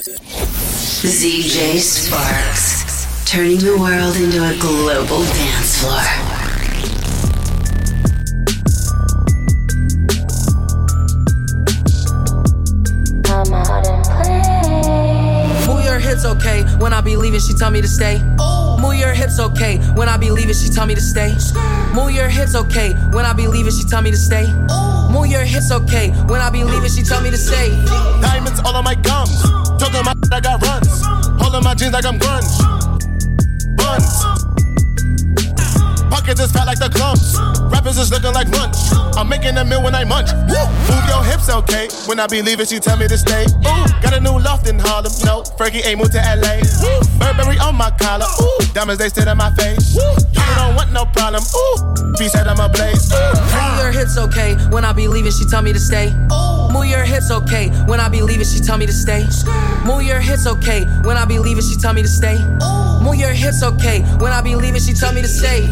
ZJ Sparks, turning the world into a global dance floor. Move your hips okay when I be leaving, she tell me to stay. Move your hips okay when I be leaving, she tell me to stay. Move your hips okay when I be leaving, she tell me to stay. Move your hips okay when I be leaving, she tell me to stay. Diamonds all on my gums. Talking my I got runs. Holding my jeans like I'm grunge. Buns. Pockets is fat like the clumps. Rappers is looking like lunch. I'm making a meal when I munch. Woo. Move your hips, okay. When I be leaving, she tell me to stay. Ooh, got a new loft in Harlem. No, Frankie ain't moved to LA. Woo. Burberry on my collar. Ooh, diamonds they sit in my face. Woo. You don't want no problem. Ooh, he said I'm a blaze. Move your hips okay when I be leaving, she tell me to stay. Move your hips okay when I be leaving, she tell me to stay. Move your hips okay when I be leaving, she tell me to stay. Move your hips okay when I be leaving, she tell me to stay.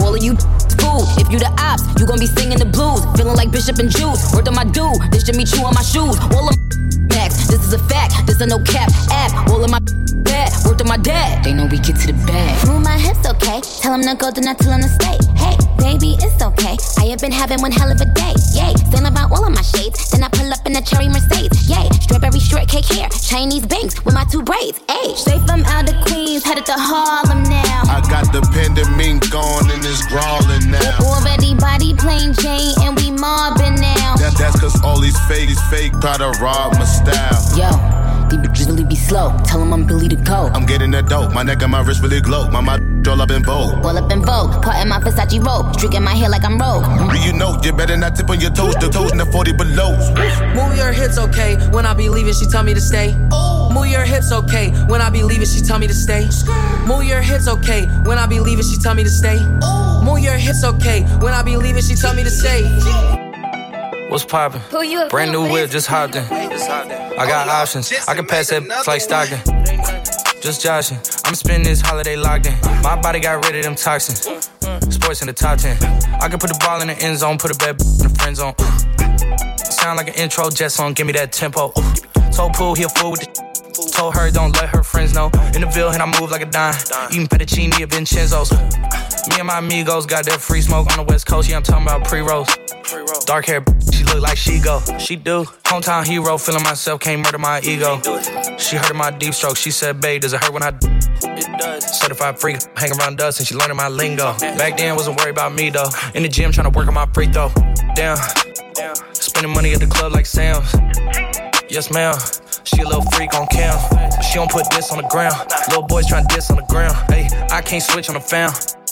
All of you fool. If you the ops, you gon' be singing the blues. Feeling like Bishop and Juice. Word on my dude, this Jimmy Choo on my shoes. All of max, this is a fact. This a no cap app. All of my bad, word to my dad. They know we get to the bag. Move my hips, okay. Tell him to go, then I tell him to stay. Hey, baby, it's okay. I have been having one hell of a day. Yay, stand about all of my shades. Then I pull up in a cherry Mercedes. Yay, strawberry shortcake hair. Chinese banks with my two braids. Hey, straight from out of Queens, headed to Harlem now. I got the pandemic on and it's growling now. Already body plain Jane, and we mobbing now. That, that's cause all these fake, these fake try to rob my style. Yo, these bitches really be slow. Tell them I'm Billy to Go. I'm getting that dope. My neck and my wrist really glow. My my all up in vogue. All up in Vogue, part in my Versace robe. Streaking my hair like I'm Rogue. Do you know you better not tip on your toes? The toes in the 40 below. Move your hips okay when I be leaving, she tell me to stay. Move your hips okay when I be leaving, she tell me to stay. Move your hips okay when I be leaving, she tell me to stay. Move your hips okay when I be leaving, she tell me to stay. What's poppin'? Who you? Brand new whip, just hopped in. I got options. I can pass that like Stockton. Just joshing. I'm spending this holiday locked in. My body got rid of them toxins. Sports in the top 10. I can put the ball in the end zone, put a bad in the friend zone. Sound like an intro jet song, give me that tempo. Told Pool he a fool with the Told her don't let her friends know. In the Ville, and I move like a dime. Eating fettuccine at Vincenzo's. Me and my amigos got that free smoke on the west coast. Yeah, I'm talking about pre-rolls. Dark hair, she look like she go. She do. Hometown hero, feeling myself, can't murder my ego. She heard of my deep stroke. She said, babe, does it hurt when I It does. Certified freak, hang around us and she learning my lingo. Back then, wasn't worried about me though. In the gym, trying to work on my free throw. Damn. Spending money at the club like Sam's. Yes, ma'am. She a little freak on cam. She don't put this on the ground. Little boys trying to diss on the ground. Hey, I can't switch on the fan.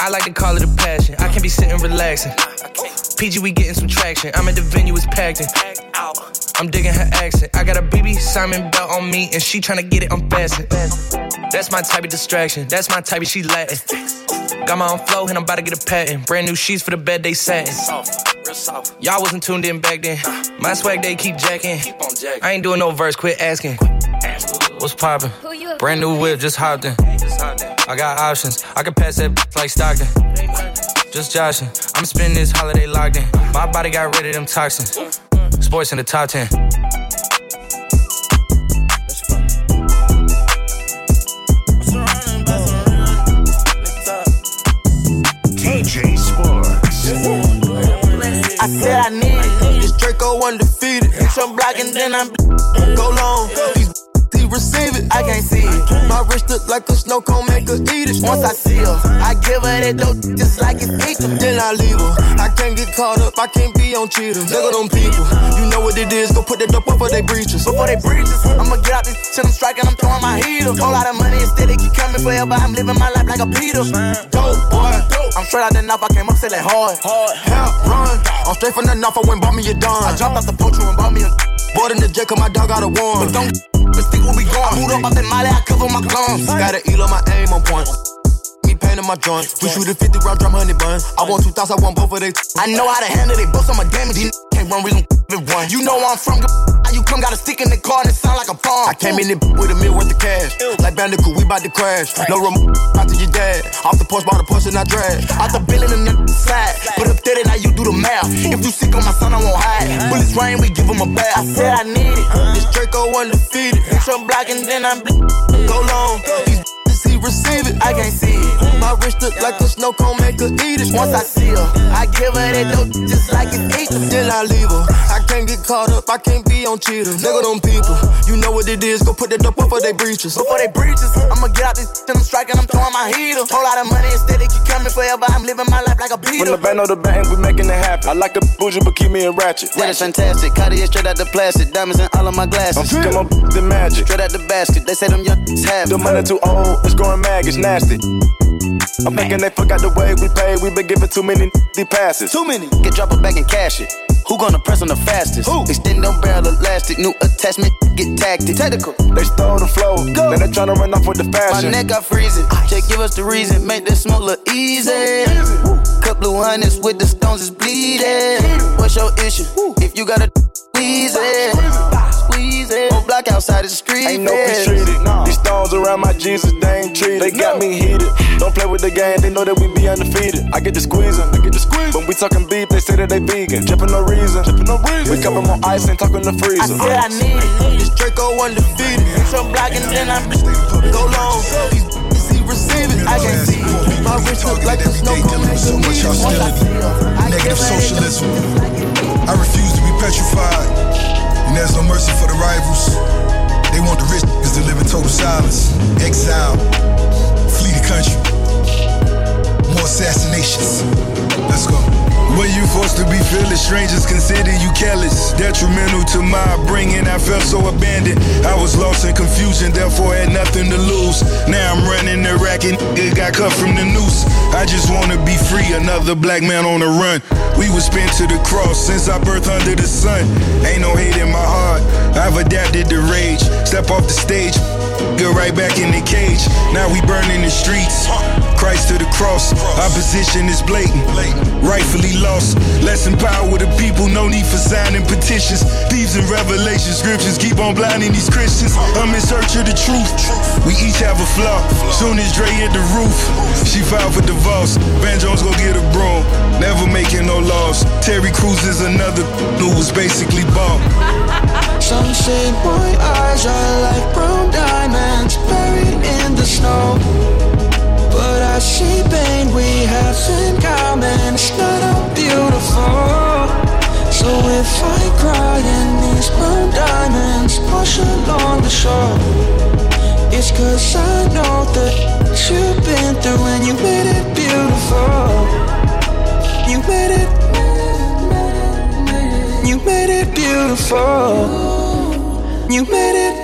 I like to call it a passion. I can't be sitting relaxing. PG, we getting some traction. I'm at the venue, it's packed in. I'm digging her accent. I got a BB Simon belt on me, and she tryna get it unfastened. That's my type of distraction. That's my type of she Latin. Got my own flow, and I'm about to get a patent. Brand new sheets for the bed they satin. Y'all wasn't tuned in back then. My swag they keep jacking. I ain't doing no verse, quit asking. What's poppin'? Brand new whip, just hopped in. I got options. I can pass that like Stockton. Just joshing. I'm spending this holiday locked in. My body got rid of them toxins. Sports in the top 10. ZJ Sparks. I said I need it. This Draco undefeated. Bitch, I'm blocking, then I'm go long. These he receive it, I can't see it. My wrist look like a snow cone, make her eat it. Once I see her, I give her that dope just like it's eating. Then I leave her. I can't get caught up, I can't be on cheaters. Look at them people, you know what it is. Go put that dope up for they breaches. Before they breaches, I'ma get out this shit, I'm striking, I'm throwing my heater. Whole lot of money instead, it keep coming forever. I'm living my life like a Peter. Dope boy, I'm straight out the knife, I came up selling hard. Hard, help, run. I'm straight from the knife, I went bought me a dime. I jumped off the poacher and bought me a. Bought in the jet, cause my dog got a warm. But don't lipstick when we gone. I boot up, my been molly, I cover my guns. Got an eel on my aim on point. Me pain in my joints. We shoot a 50 round drum, 100 bun. I want two thoughts, I want both of they. I know how to handle they books, I'm a damage. These can't run, we gon' run. You know where I'm from, how you come, got a stick in the car and it sound like a bomb. I came in it with a meal worth of cash. Like Bandicoot, we bout to crash. No remote, out to your dad. Off the porch, bought a Porsche and I drag. Out the building and the side. Put up 30, now you do the math. If you sick on my son, I won't hide. Bullets rain, we give him a bath. I said I need it. This Draco undefeated. Bitch, I'm blocking, then I'm Go long. These he receive it, I can't see it. My wrist look like a snow cone, make her eat it. Once I see her, I give her that dope just like it's eat Then I leave her. I can't get caught up, I can't be on cheaters. Nigga, them people, you know what it is. Go put that dope before they breaches. Before they breaches, I'ma get out this and I'm striking, I'm throwing my heater. Whole lot of money instead, it keep coming forever. I'm living my life like a beater. When the band on the band, we making it happen. I like the bougie, but keep me in ratchet. That is fantastic. Cartier straight out the plastic, diamonds in all of my glasses. I'm sick of the magic. Straight out the basket, they say them young have The money too old, it's growing mag, it's nasty. I'm thinking they forgot the way we pay. We been giving too many the passes. Too many. Get drop it back and cash it. Who gonna press on the fastest? Who? Extend them barrel elastic, new attachment, get tactic. Tactical. They stole the flow, Go. then they tryna run off with the fashion. My neck got freezing. Check, give us the reason, make this smoke look easy. easy. Blue hundreds with the stones is bleeding. What's your issue? If you got a squeeze it squeeze it. Whole block outside the street. Ain't no peace treated. No. These stones around my Jesus, they ain't treated. They got me heated. Don't play with the game, they know that we be undefeated. I get the squeezing, I get the squeeze. When we talking beef, they say that they vegan. Drippin' no reason, drippin' no reason. We cover more ice and talking the freezer. I said I need it. This Draco undefeated. Some blocking, then I'm go long. These he receive it. I can't see it. My wrist look like a snow cone. So much y'all negative socialism. I refuse to be petrified. There's no mercy for the rivals. They want the rich niggas to live in total silence. Exile. Flee the country. More assassinations. Let's go. When you forced to be fearless, strangers consider you careless. Detrimental to my bringing, I felt so abandoned. I was lost in confusion, therefore had nothing to lose. Now I'm running the racket, it got cut from the noose. I just wanna be free, another black man on the run. We was spent to the cross since I birthed under the sun. Ain't no hate in my heart, I've adapted to rage. Step off the stage, get right back in the cage. Now we burning the streets. Christ to the cross. Opposition is blatant, rightfully lost. Less power with the people, no need for signing petitions. Thieves and revelation scriptures keep on blinding these Christians. I'm in search of the truth. We each have a flaw. Soon as Dre hit the roof, she filed for divorce. Van Jones go get a broom, never making no loss. Terry Crews is another who was basically bought. Some say my eyes are like brown diamonds buried in the snow. But I see pain we have in common. It's not all beautiful. So if I cry in these brown diamonds, wash along the shore. It's cause I know that you've been through and you made it beautiful. You made it. You made it beautiful. You made it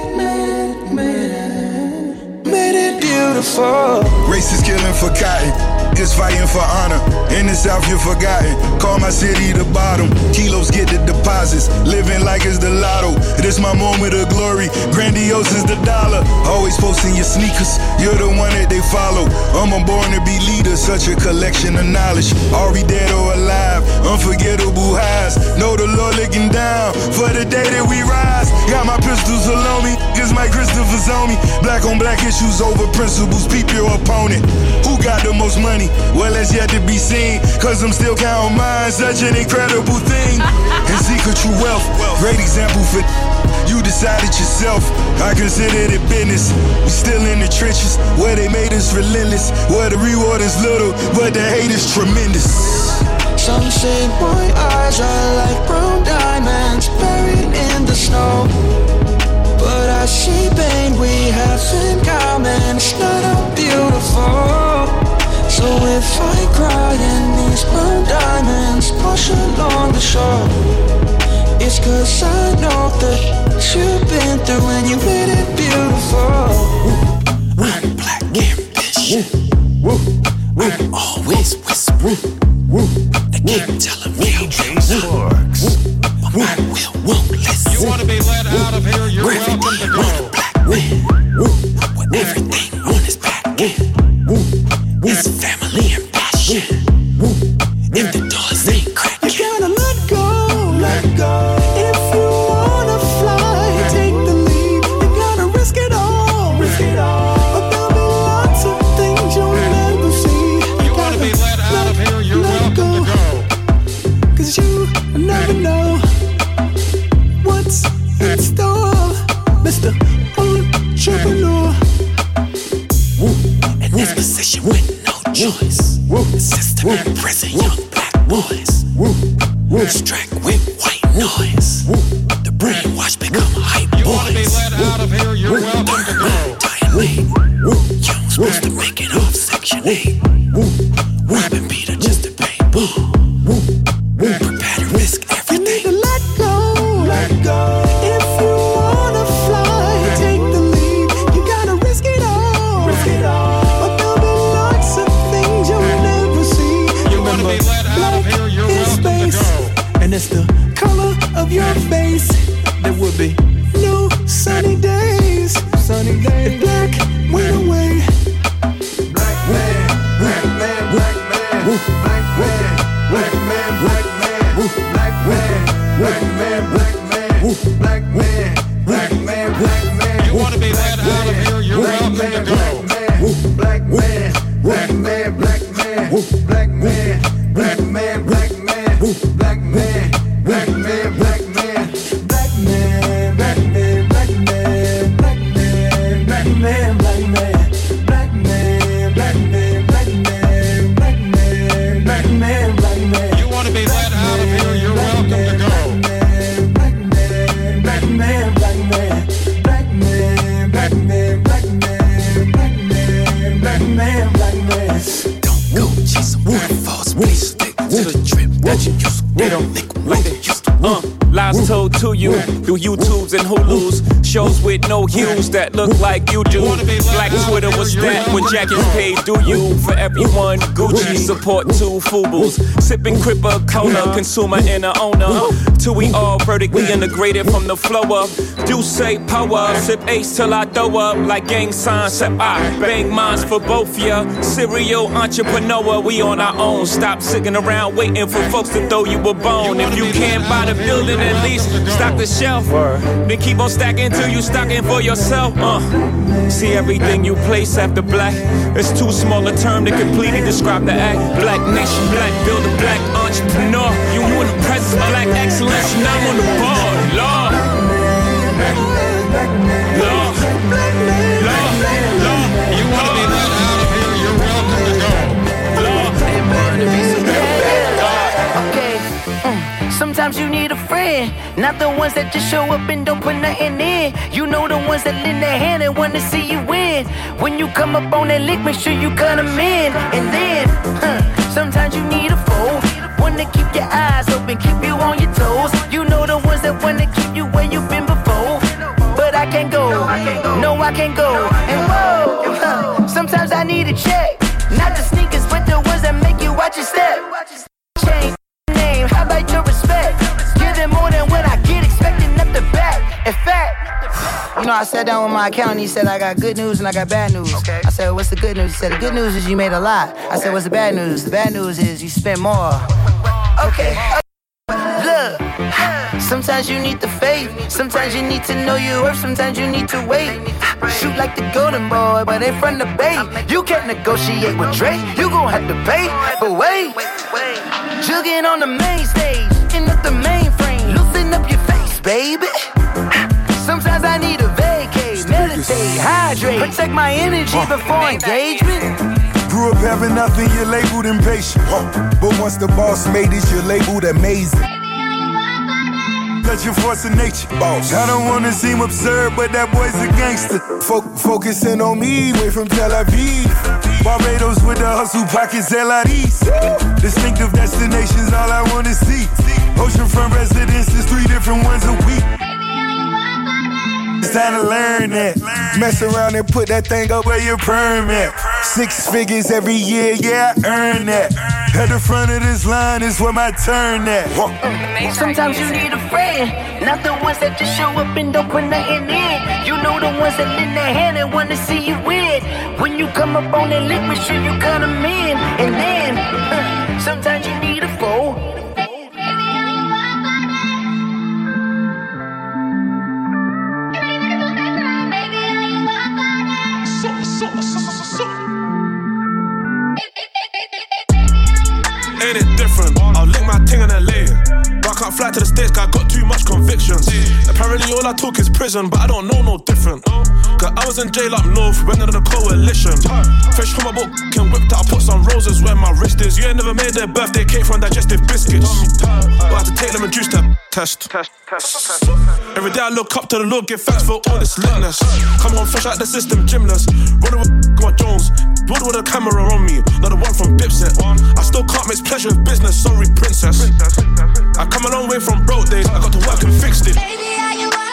beautiful. Racists killing for cotton. Is fighting for honor. In the South, you're forgotten. Call my city the bottom. Kilos get the deposits. Living like it's the lotto. This my moment of glory. Grandiose is the dollar. Always posting your sneakers. You're the one that they follow. I'm a born to be leader. Such a collection of knowledge. Are we dead or alive? Unforgettable highs. Know the Lord looking down for the day that we rise. Got my pistols alone me. Cause my Christopher's on me. Black on black issues over principles. Peep your opponent. Who got the most money? Money. Well, that's yet to be seen. Cause I'm still counting mine. Such an incredible thing. and secret true wealth. Great example for you decided yourself. I consider it business. We still in the trenches where they made us relentless. Where the reward is little, but the hate is tremendous. Some say my eyes are like brown diamonds buried in the snow. But I see pain we have in common. It's not all beautiful. So if I cry in these blue diamonds wash along the shore It's cause I know that you've been through and you made it beautiful. I'm black ambition I'm always whispering. They keep telling me I'm But my will won't listen. You wanna be let out of here, you're welcome to go. Black man With everything on his back it's family. do you forever. You support two Fubus. Sipping Cripper Cola, consumer and a owner. Till we all vertically integrated from the flow up. Do say power, sip ace till I throw up. Like gang signs, sip I bang mines for both ya. Serial entrepreneur, we on our own. Stop sitting around waiting for folks to throw you a bone. If you can't buy the building, at least stock the shelf. Then keep on stacking till you stocking for yourself. Uh. See everything you place after black. It's too small a term to completely describe the act. Black nation, black builder, black entrepreneur. You in the presence, black excellence. Now I'm on the board. Lord. Lord. Sometimes you need a friend, not the ones that just show up and don't put nothing in. You know the ones that lend their hand and wanna see you win. When you come up on that lick, make sure you cut 'em in. And then, huh, sometimes you need a foe, one to keep your eyes open, keep you on your toes. You know the ones that wanna keep you where you've been before. But I can't go, no, I can't go. And whoa, huh, sometimes I need a check, not the sneakers, but the ones that make you watch your step. You know, I sat down with my accountant. He said, I got good news and I got bad news. I said, What's the good news? He said, The good news is you made a lot. I said, What's the bad news? The bad news is you spent more. Okay. Look, sometimes you need the faith. Sometimes you need to know your worth. Sometimes you need to wait. Shoot like the golden boy, but in front of the bait. You can't negotiate with Drake. You gon' have to pay. But wait, jugging on the main stage, in up the mainframe. Loosen up your face, baby. Sometimes I need a vacate, meditate, hydrate, protect my energy before engagement. Grew up having nothing, you're labeled impatient. But once the boss made it, you're labeled amazing. Cause you're force of nature. Boss. I don't wanna seem absurd, but that boy's a gangster. Fo- focusing on me, way from Tel Aviv. Barbados with the hustle pockets, LIDs. Distinctive destinations, all I wanna see. Oceanfront residences, three different ones a. It's time to learn that. Mess around and put that thing up where your permit. Six figures every year, yeah, I earn that. At the front of this line is where my turn at. Sometimes you need a friend, not the ones that just show up and don't put nothing in. You know the ones that lend their hand and wanna see you win. When you come up on that lick, make sure you cut 'em in. And then, huh, sometimes Apparently all I talk is prison, but I don't know no different. Cause I was in jail up north, running under the coalition. Fresh from my book, can whipped out, put some roses where my wrist is. You ain't never made their birthday cake from digestive biscuits. But I had to take them and juice that test. Every day I look up to the Lord, give thanks for all this litness. Come on, fresh out the system, gymless. Running with my Jones, blood with a camera on me, not the one from Dipset. I still can't mix pleasure with business, sorry, princess. I come a long way from broke days, I got to work and fixed it.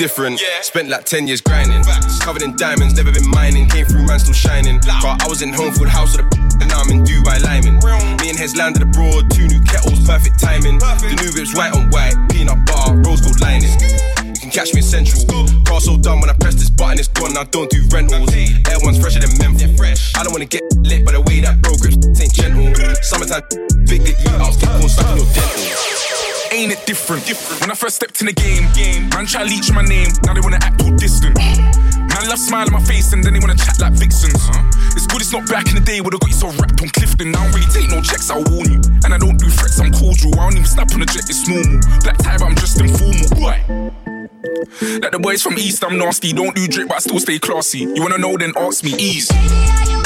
yeah. Different? Spent like 10 years grinding. Covered in diamonds, never been mining. Came through, man, still shining. But I was in Homefield House with a and now I'm in Dubai Lyman. Me and Hez landed abroad, two new kettles, perfect timing. The new whip's white on white, peanut butter, rose gold lining. You can catch me in Central. Car so done when I press this button, it's gone. I don't do rentals. Air one's fresher than menthol. I don't wanna get lit, but the way that bro grips ain't gentle. Summertime, big dick, you out, stick on stuck in your dental. Ain't it different? When I first stepped in the game, man try leech my name, now they wanna act all distant. Man love smile on my face and then they wanna chat like vixens. It's good it's not back in the day where they got you so wrapped on Clifton. I don't really take no checks, I'll warn you. And I don't do threats, I'm cordial. I don't even snap on a jet, it's normal. Black tie, but I'm just informal. Boy. Like the boys from East, I'm nasty. Don't do drip, but I still stay classy. You wanna know, then ask me, ease. Ain't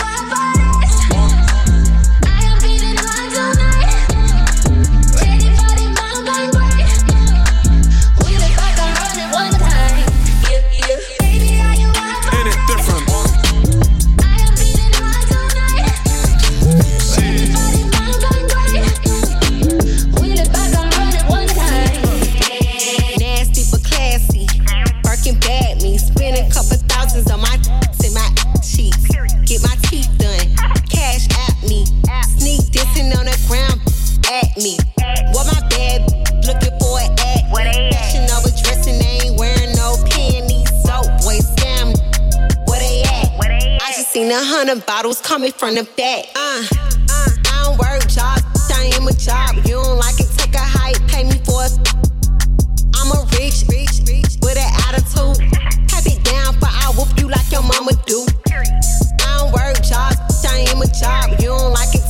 a hundred bottles coming from the back. Uh, uh, I don't work job. I am a job. You don't like it, take a hike. Pay me for a I'm a rich, rich, rich with an attitude. Type it down, but I whoop you like your mama do. I don't work jobs, I am a job. You don't like it,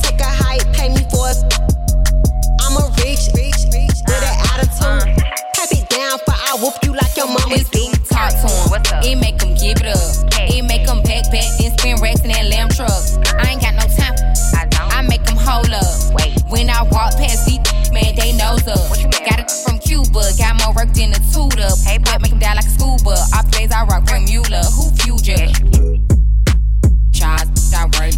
scuba. Off days I rock from Mueller. Who future? Charles, I work.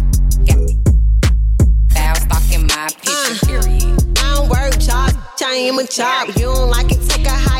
Foul stock in my picture, period. Uh, I don't work jobs, I am a job. You don't like it, take a hike,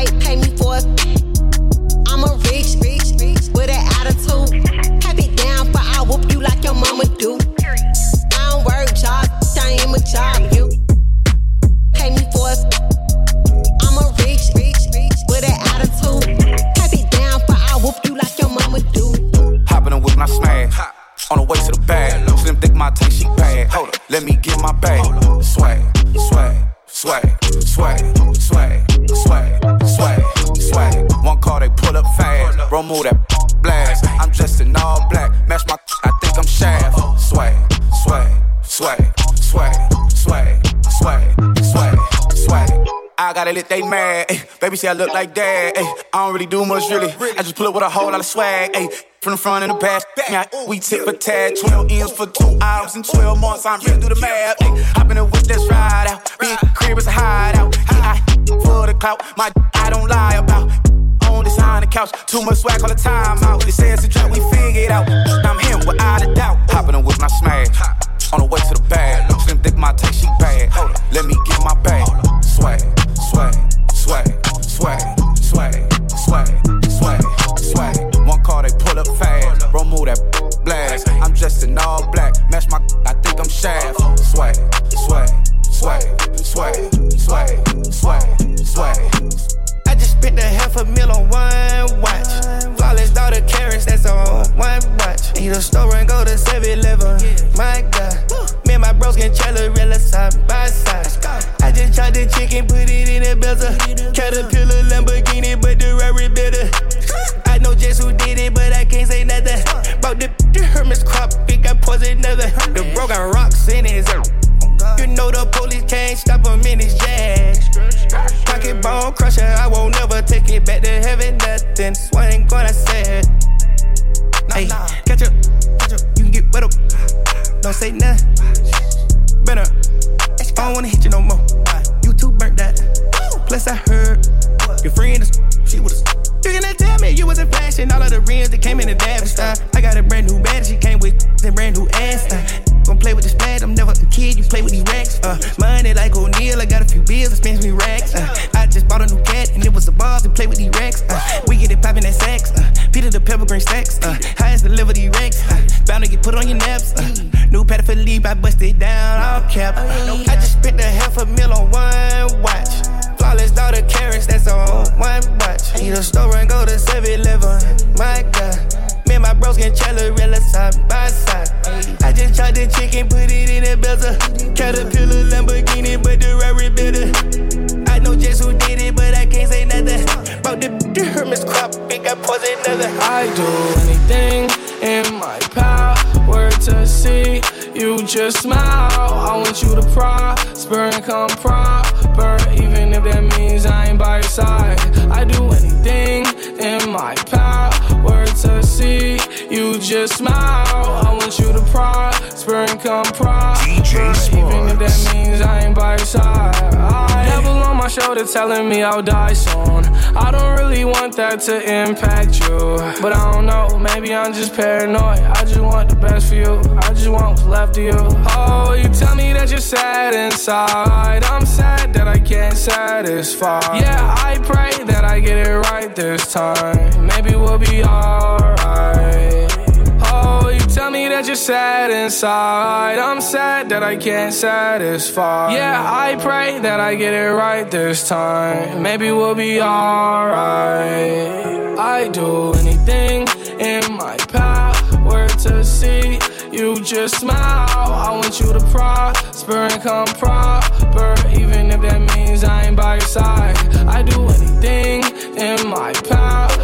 say I look like dad. Ay, I don't really do much, really. I just pull up with a whole lot of swag. Ay, from the front and the back. Now, we tip a tag. 12 M's for two hours and 12 months. I'm here to do the math. Ay, hop in the whip, let's ride out. Big crib is a hideout. Yeah, I for the clout. My I don't lie about. On this on the couch. Too much swag all the time out. They say it's a trap, we figure it out. I'm him without a doubt. Hop in the whip and smash. On the way to the bag. Slim thick my taste, she bad. Hold up, let me get my bag. Swag, swag, up fast. Bro, move that blast. I'm dressed in all black. Match my, I think I'm shaft. Swag, swag, swag, swag, swag, swag, swag. I just spent a half a mil on one watch. Flawless daughter carats, that's on one watch. Eat a store and go to 7 Eleven. My God. Me and my bros can Challerella side by side. I just tried the chicken, put it in a bezel. Caterpillar Lamborghini, but the Rari better. I know just who did it, but I The bro got rocks in his You know the police can't stop him in his jag. Pocket bone crusher, I won't never take it back to heaven. Nothing, so I ain't gonna say it. Hey, catch up, catch up, you can get wet up. Don't say nothing. Better, I don't wanna hit you no more. You too burnt that. Plus I heard your friend is she was. You gonna tell me you wasn't flashing all of the rims that came in the lavish style? Uh, money like O'Neal, I got a few bills, that spends me racks. Uh, I just bought a new cat, and it was a boss to play with these racks. Uh, we get it poppin' at sacks. Uh, Peter the pepper green stacks. Uh, highest deliver these racks. Uh, bound to get put on your naps. Uh, new pad for leave, I busted it down, all cap. I just spent a half a mil on one watch. Flawless daughter carats, that's on one watch. Need a store and go to 7 Eleven. My God. Me and my bros can chalorella side by side. Just chopped the chicken, put it in a belter. Caterpillar Lamborghini, but the Rari better. I know just who did it, but I can't say nothing. About the Hermes crop, big I pause another. I do anything in my power to see you just smile. I want you to prosper and come proper, even if that means I ain't by your side. I do anything in my power to see you just smile. You to prosper and come proper, even if that means I ain't by your side. I devil on my shoulder telling me I'll die soon. I don't really want that to impact you, but I don't know. Maybe I'm just paranoid. I just want the best for you. I just want what's left of you. Oh, you tell me that you're sad inside. I'm sad that I can't satisfy. Yeah, I pray that I get it right this time. Maybe we'll be alright. Tell me that you're sad inside. I'm sad that I can't satisfy. Yeah, I pray that I get it right this time. Maybe we'll be alright. I do anything in my power to see you just smile. I want you to prosper and come proper, even if that means I ain't by your side. I do anything in my power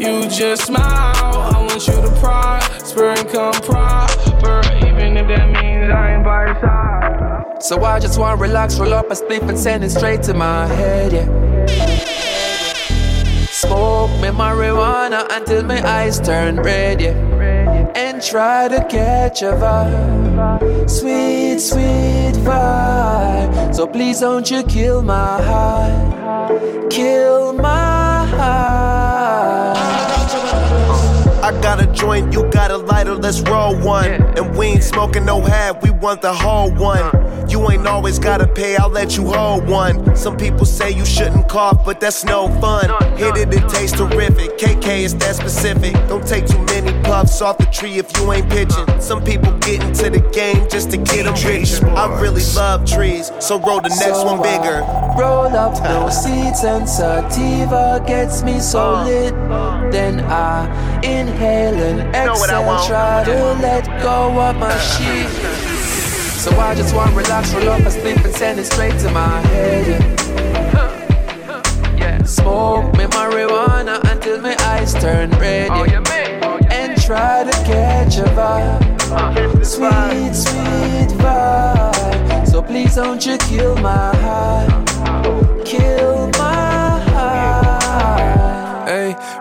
you just smile. I want you to prosper and come proper, even if that means I ain't by your side. So I just wanna relax, roll up a spliff and send it straight to my head, yeah. Smoke me marijuana until my eyes turn red, yeah. And try to catch a vibe, sweet, sweet vibe. So please don't you kill my heart. kill my high. I got a joint, you got a lighter, let's roll one. And we ain't smoking no half, we want the whole one. You ain't always gotta pay, I'll let you hold one. Some people say you shouldn't cough, but that's no fun. Hit it, it tastes terrific. KK is that specific. Don't take too many puffs off the tree if you ain't pitching. Some people get into the game just to get them richer. I really love trees, so roll the next So one bigger. I Roll up no seeds and sativa gets me so uh. lit. Uh. Then I inhale and know what I exhale, try to let go of my shit. So I just want to relax, roll up a sleep and send it straight to my head. Smoke me marijuana until my eyes turn red. Oh, oh, and try to catch a vibe. Uh, sweet, sweet vibe. So please don't you kill my heart, uh, uh, Kill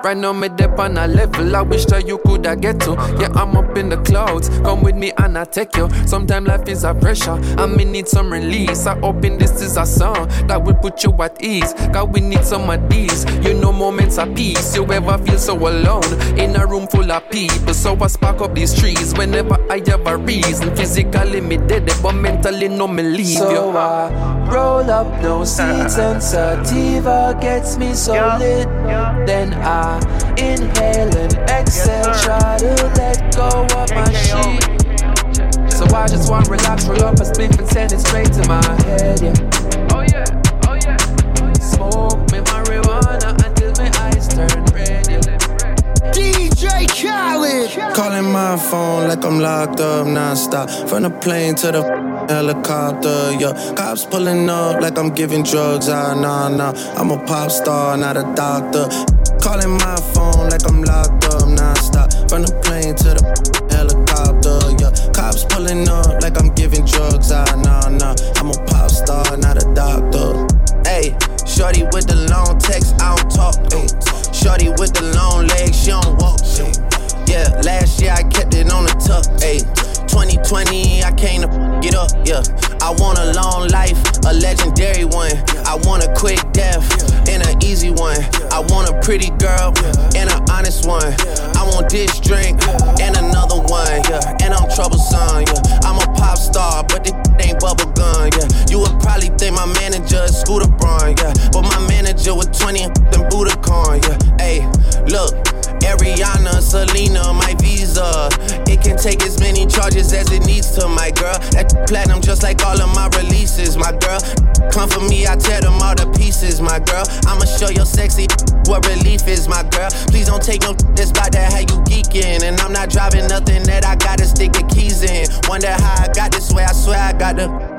right now me dip on a level I wish that you coulda get to. Yeah, I'm up in the clouds. Come with me and I take you. Sometimes life is a pressure. I may need some release. I hoping this is a song that will put you at ease. God, we need some of these. You know moments of peace. You ever feel so alone in a room full of people. So I spark up these trees whenever I have a reason. Physically me dead, but mentally no me leave So you. I roll up no seeds and sativa gets me so lit. Then I inhale and exhale, try to let go of my shit. So I just want to relax, roll up a spliff and send it straight to my head, yeah. Oh yeah, oh yeah. Smoke me marijuana until my eyes turn red, yeah. DJ Khaled. Calling my phone like I'm locked up nonstop. From the plane to the helicopter, yeah. Cops pulling up like I'm giving drugs. Ah, nah, nah. I'm a pop star, not a doctor. Calling my phone like I'm locked up nonstop. From the plane to the helicopter, yeah. Cops pulling up like I'm giving drugs. Ah, nah, nah. I'm a pop star, not a doctor. Hey shorty with the long text out top hey, Shorty with the long legs, she don't walk. Yeah, last year I kept it on the tuck, ayy. 2020, I came to get up, yeah. I want a long life, a legendary one. I want a quick death and an easy one. I want a pretty girl and an honest one. I want this drink and another one, yeah. And I'm troublesome, yeah. I'm a pop star, but this ain't bubble gum, yeah. You would probably think my manager is Scooter Braun, yeah. But my manager with 20 and Budokan, yeah. Hey, look. Ariana, Selena, my visa. It can take as many charges as it needs to, my girl. That platinum just like all of my releases, my girl. Come for me, I tear them all to pieces, my girl. I'ma show your sexy what relief is, my girl. Please don't take no that's about that how you geeking. And I'm not driving nothing that I gotta stick the keys in. Wonder how I got this way, I swear I got the.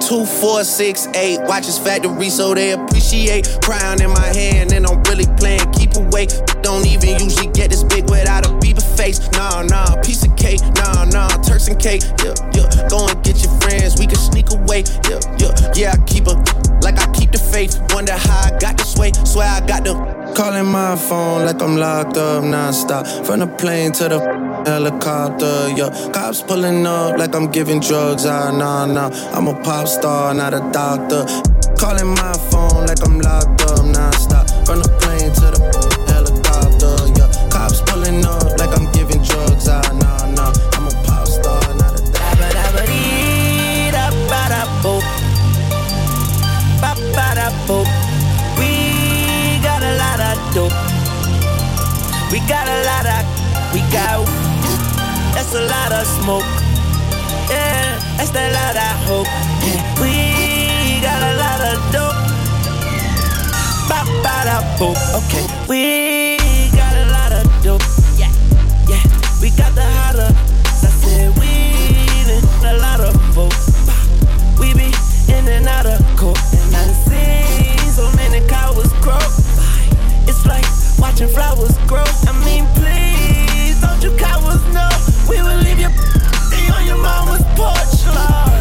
Two, four, six, eight. Watch his factory so they appreciate. Crown in my hand and I'm really playing. Keep away. Don't even usually get this big without a Bieber face. Nah, nah, piece of cake. Nah, nah, Turks and cake. Yeah, yeah. Go and get your friends. We can sneak away. Yeah, yeah. Yeah, I keep a like I keep the faith. Wonder how I got this way. Swear I got the calling my phone like I'm locked up nonstop. From the plane to the helicopter, yeah. Cops pulling up like I'm giving drugs. Ah, nah, nah. I'm a pop star, not a doctor. Calling my phone like I'm locked up non-stop. From the a lot of smoke. Yeah, that's a lot of hope. Yeah, we got a lot of dope. Ba ba da boop. Okay, we got a lot of dope. Yeah, yeah, we got the hotter. I said we in a lot of folks. We be in and out of court, and I seen so many cowards grow. It's like watching flowers grow. I mean, please don't you cowards know? We will leave you on your mama's porch, Lord.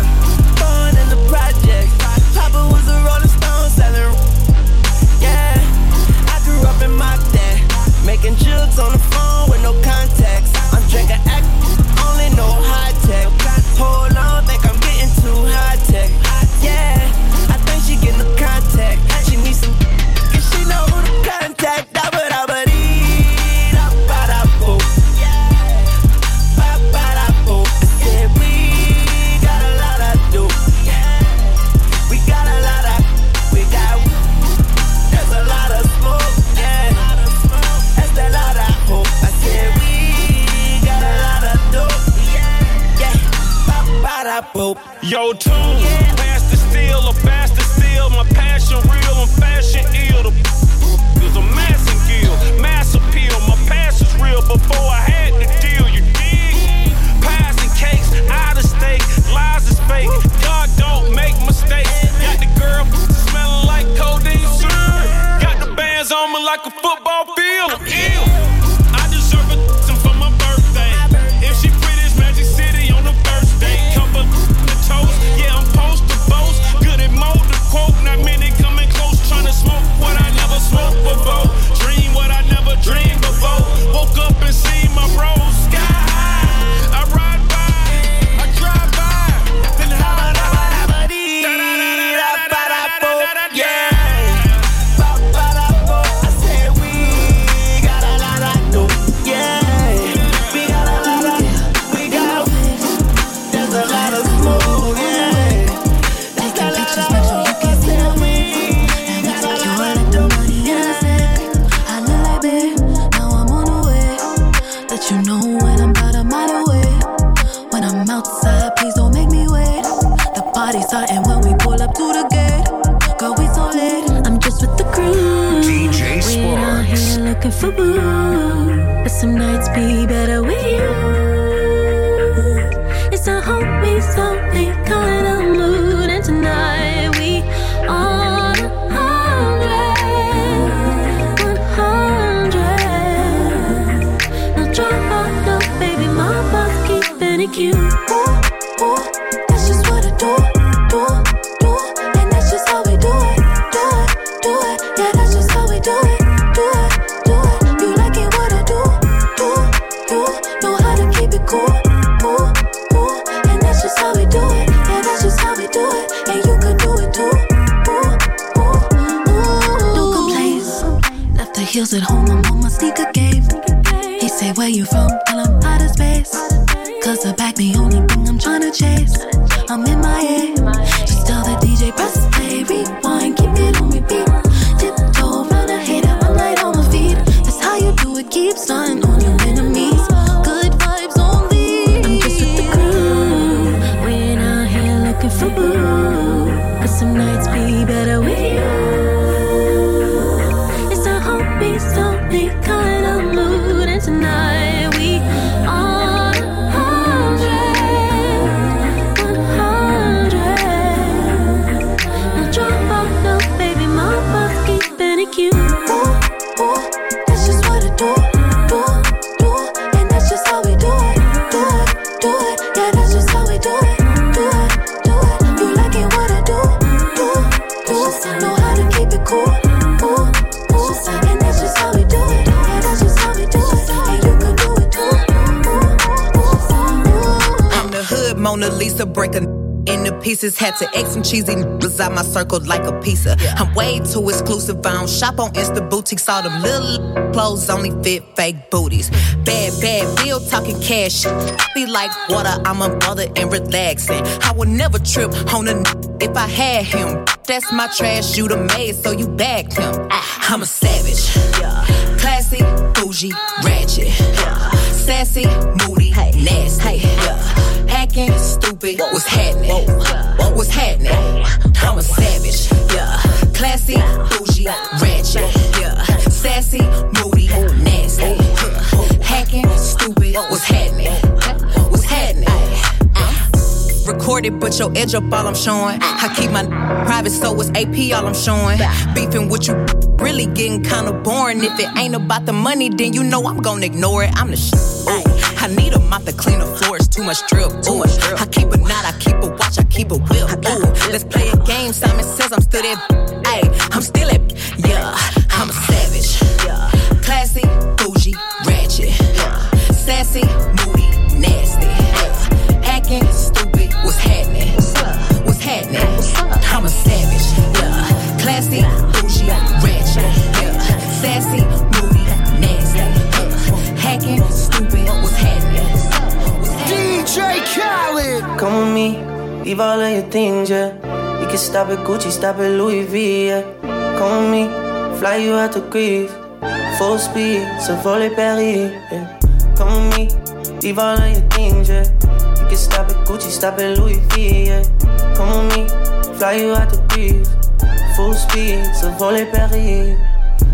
Pieces. Had to X some cheesy niggas out my circle like a pizza. I'm way too exclusive. I don't shop on Insta boutiques. All them little clothes only fit fake booties. Bad, bad bill talking cash. Be like water. I'm a mother and relaxing. I would never trip on a n- if I had him. That's my trash. You the maid, so you bagged him. Ah. I'm a savage. Yeah. Classy, bougie, ratchet. Yeah. Sassy, moody, nasty. Hacking, stupid. What's happening? What's happening? I'm a savage. Yeah. Classy, bougie, ratchet. Yeah. Sassy, moody, nasty. Hacking, stupid. What's happening? What's happening? Recorded, but your edge up all I'm showing. I keep my private, so it's AP all I'm showing. Beefing with you really getting kinda boring. If it ain't about the money, then you know I'm gonna ignore it. I'm the sh. I need a mop to clean the floors, too much drip. Ooh. I keep a knot, I keep a watch, I keep a whip. Ooh. Let's play a game. Simon says I'm still that. Hey, I'm still that. Yeah, I'm a savage. Yeah, classy, bougie, ratchet. Yeah, sassy, With me, leave all of your things, yeah. You can stop at Gucci, stop at Louis V, yeah. Come with me, fly you out to Greece. Full speed, so volley Paris, yeah. Come with me, leave all of your things, yeah. You can stop at Gucci, stop at Louis V, yeah. Come with me, fly you out to Greece. Full speed, so volley Paris.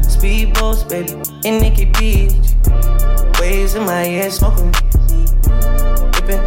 Speedboats, baby, in Nikki Beach. Waves in my ear, smoking.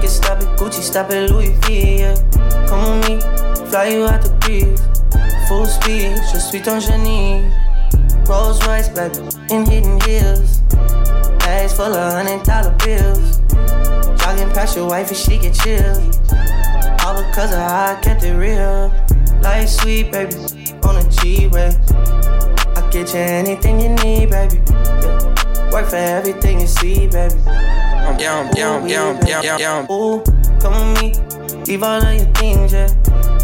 Can stop at Gucci, stop at Louis V, yeah. Come with me, fly you out the breeze. Full speed, je suis ton génie. Rolls Royce, baby, in hidden hills. Bags full of hundred dollar bills. Jogging past your wife and she get chilled. All because of how I kept it real. Life sweet, baby, on a G-Way. I get you anything you need, baby. Yeah. Work for everything you see, baby. Yum, yum, yum. Ooh, come with me, leave all of your things, yeah.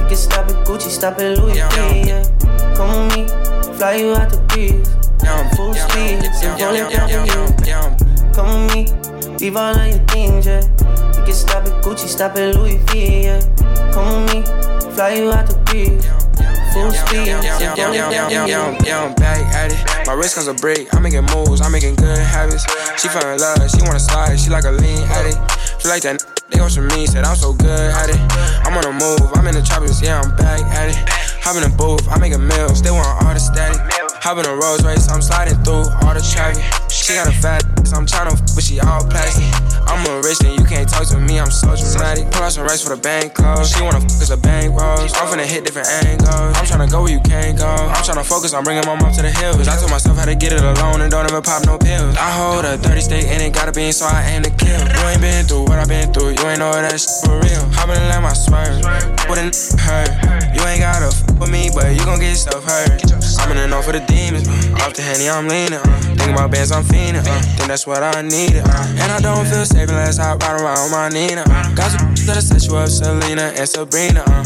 You can stop at Gucci, stop at Louis V. Yeah. Come with me, fly you out the breeze. Full speed, and rolling down for you. Come with me, leave all of your things, yeah. You can stop at Gucci, stop at Louis V. Yeah. Come with me, fly you out the breeze. Full speed. Yeah, I'm back at it. My wrist comes a break. I'm making moves. I'm making good habits. She fell in love. She wanna slide. She like a lean addict. She like that. They go from me. Said I'm so good at it. I'm on the move. I'm in the choppers. Yeah, I'm back at it. Hop in the booth. I'm making meals. They want all the static. Hop in a Rolls Royce. I'm sliding through all the traffic. She got a fat. So I'm tryna, but she all plastic. I'm a rich and you can't talk to me. I'm so dramatic. Pull out some rice for the bank close. She wanna fuck cause a bank rolls. I'm finna hit different angles. I'm tryna go where you can't go. I'm tryna focus on bringing my mom to the hills. I told myself how to get it alone and don't ever pop no pills. I hold a 30 stick and it gotta be so I aim to kill. You ain't been through what I've been through. You ain't know that shit for real. Hoppin' and let my swerve. Wouldn't hurt. You ain't gotta f with me, but you gon' get yourself hurt. I'm in the know for the demons. Off the henny, I'm leaning. Uh. Thinking about bands, I'm fiending. Uh. Think that's what I needed. Uh. And I don't feel safe unless I ride around my Nina. Uh. Got some that'll set you up, Selena and Sabrina. Uh.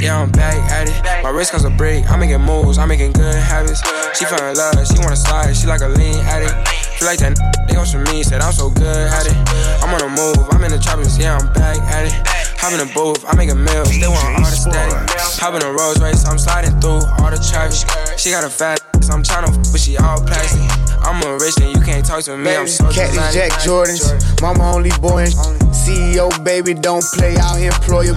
Yeah, I'm back at it. My wrist comes a break. I'm making moves. I'm making good habits. She fell in love. She wanna slide. She like a lean addict. She like that. They go from me. Said I'm so good at it. I'm on the move. I'm in the choppers. Yeah, I'm back at it. Hop in the booth, I make a meal, they want all the static. Hop in a Rolls Royce, I'm sliding through all the traffic. She got a fat, so I'm tryna, but she all plastic. I'm a rich and you can't talk to me, I'm so Cat is Jack Jordans, mama only boy. CEO baby, don't play out here, employer.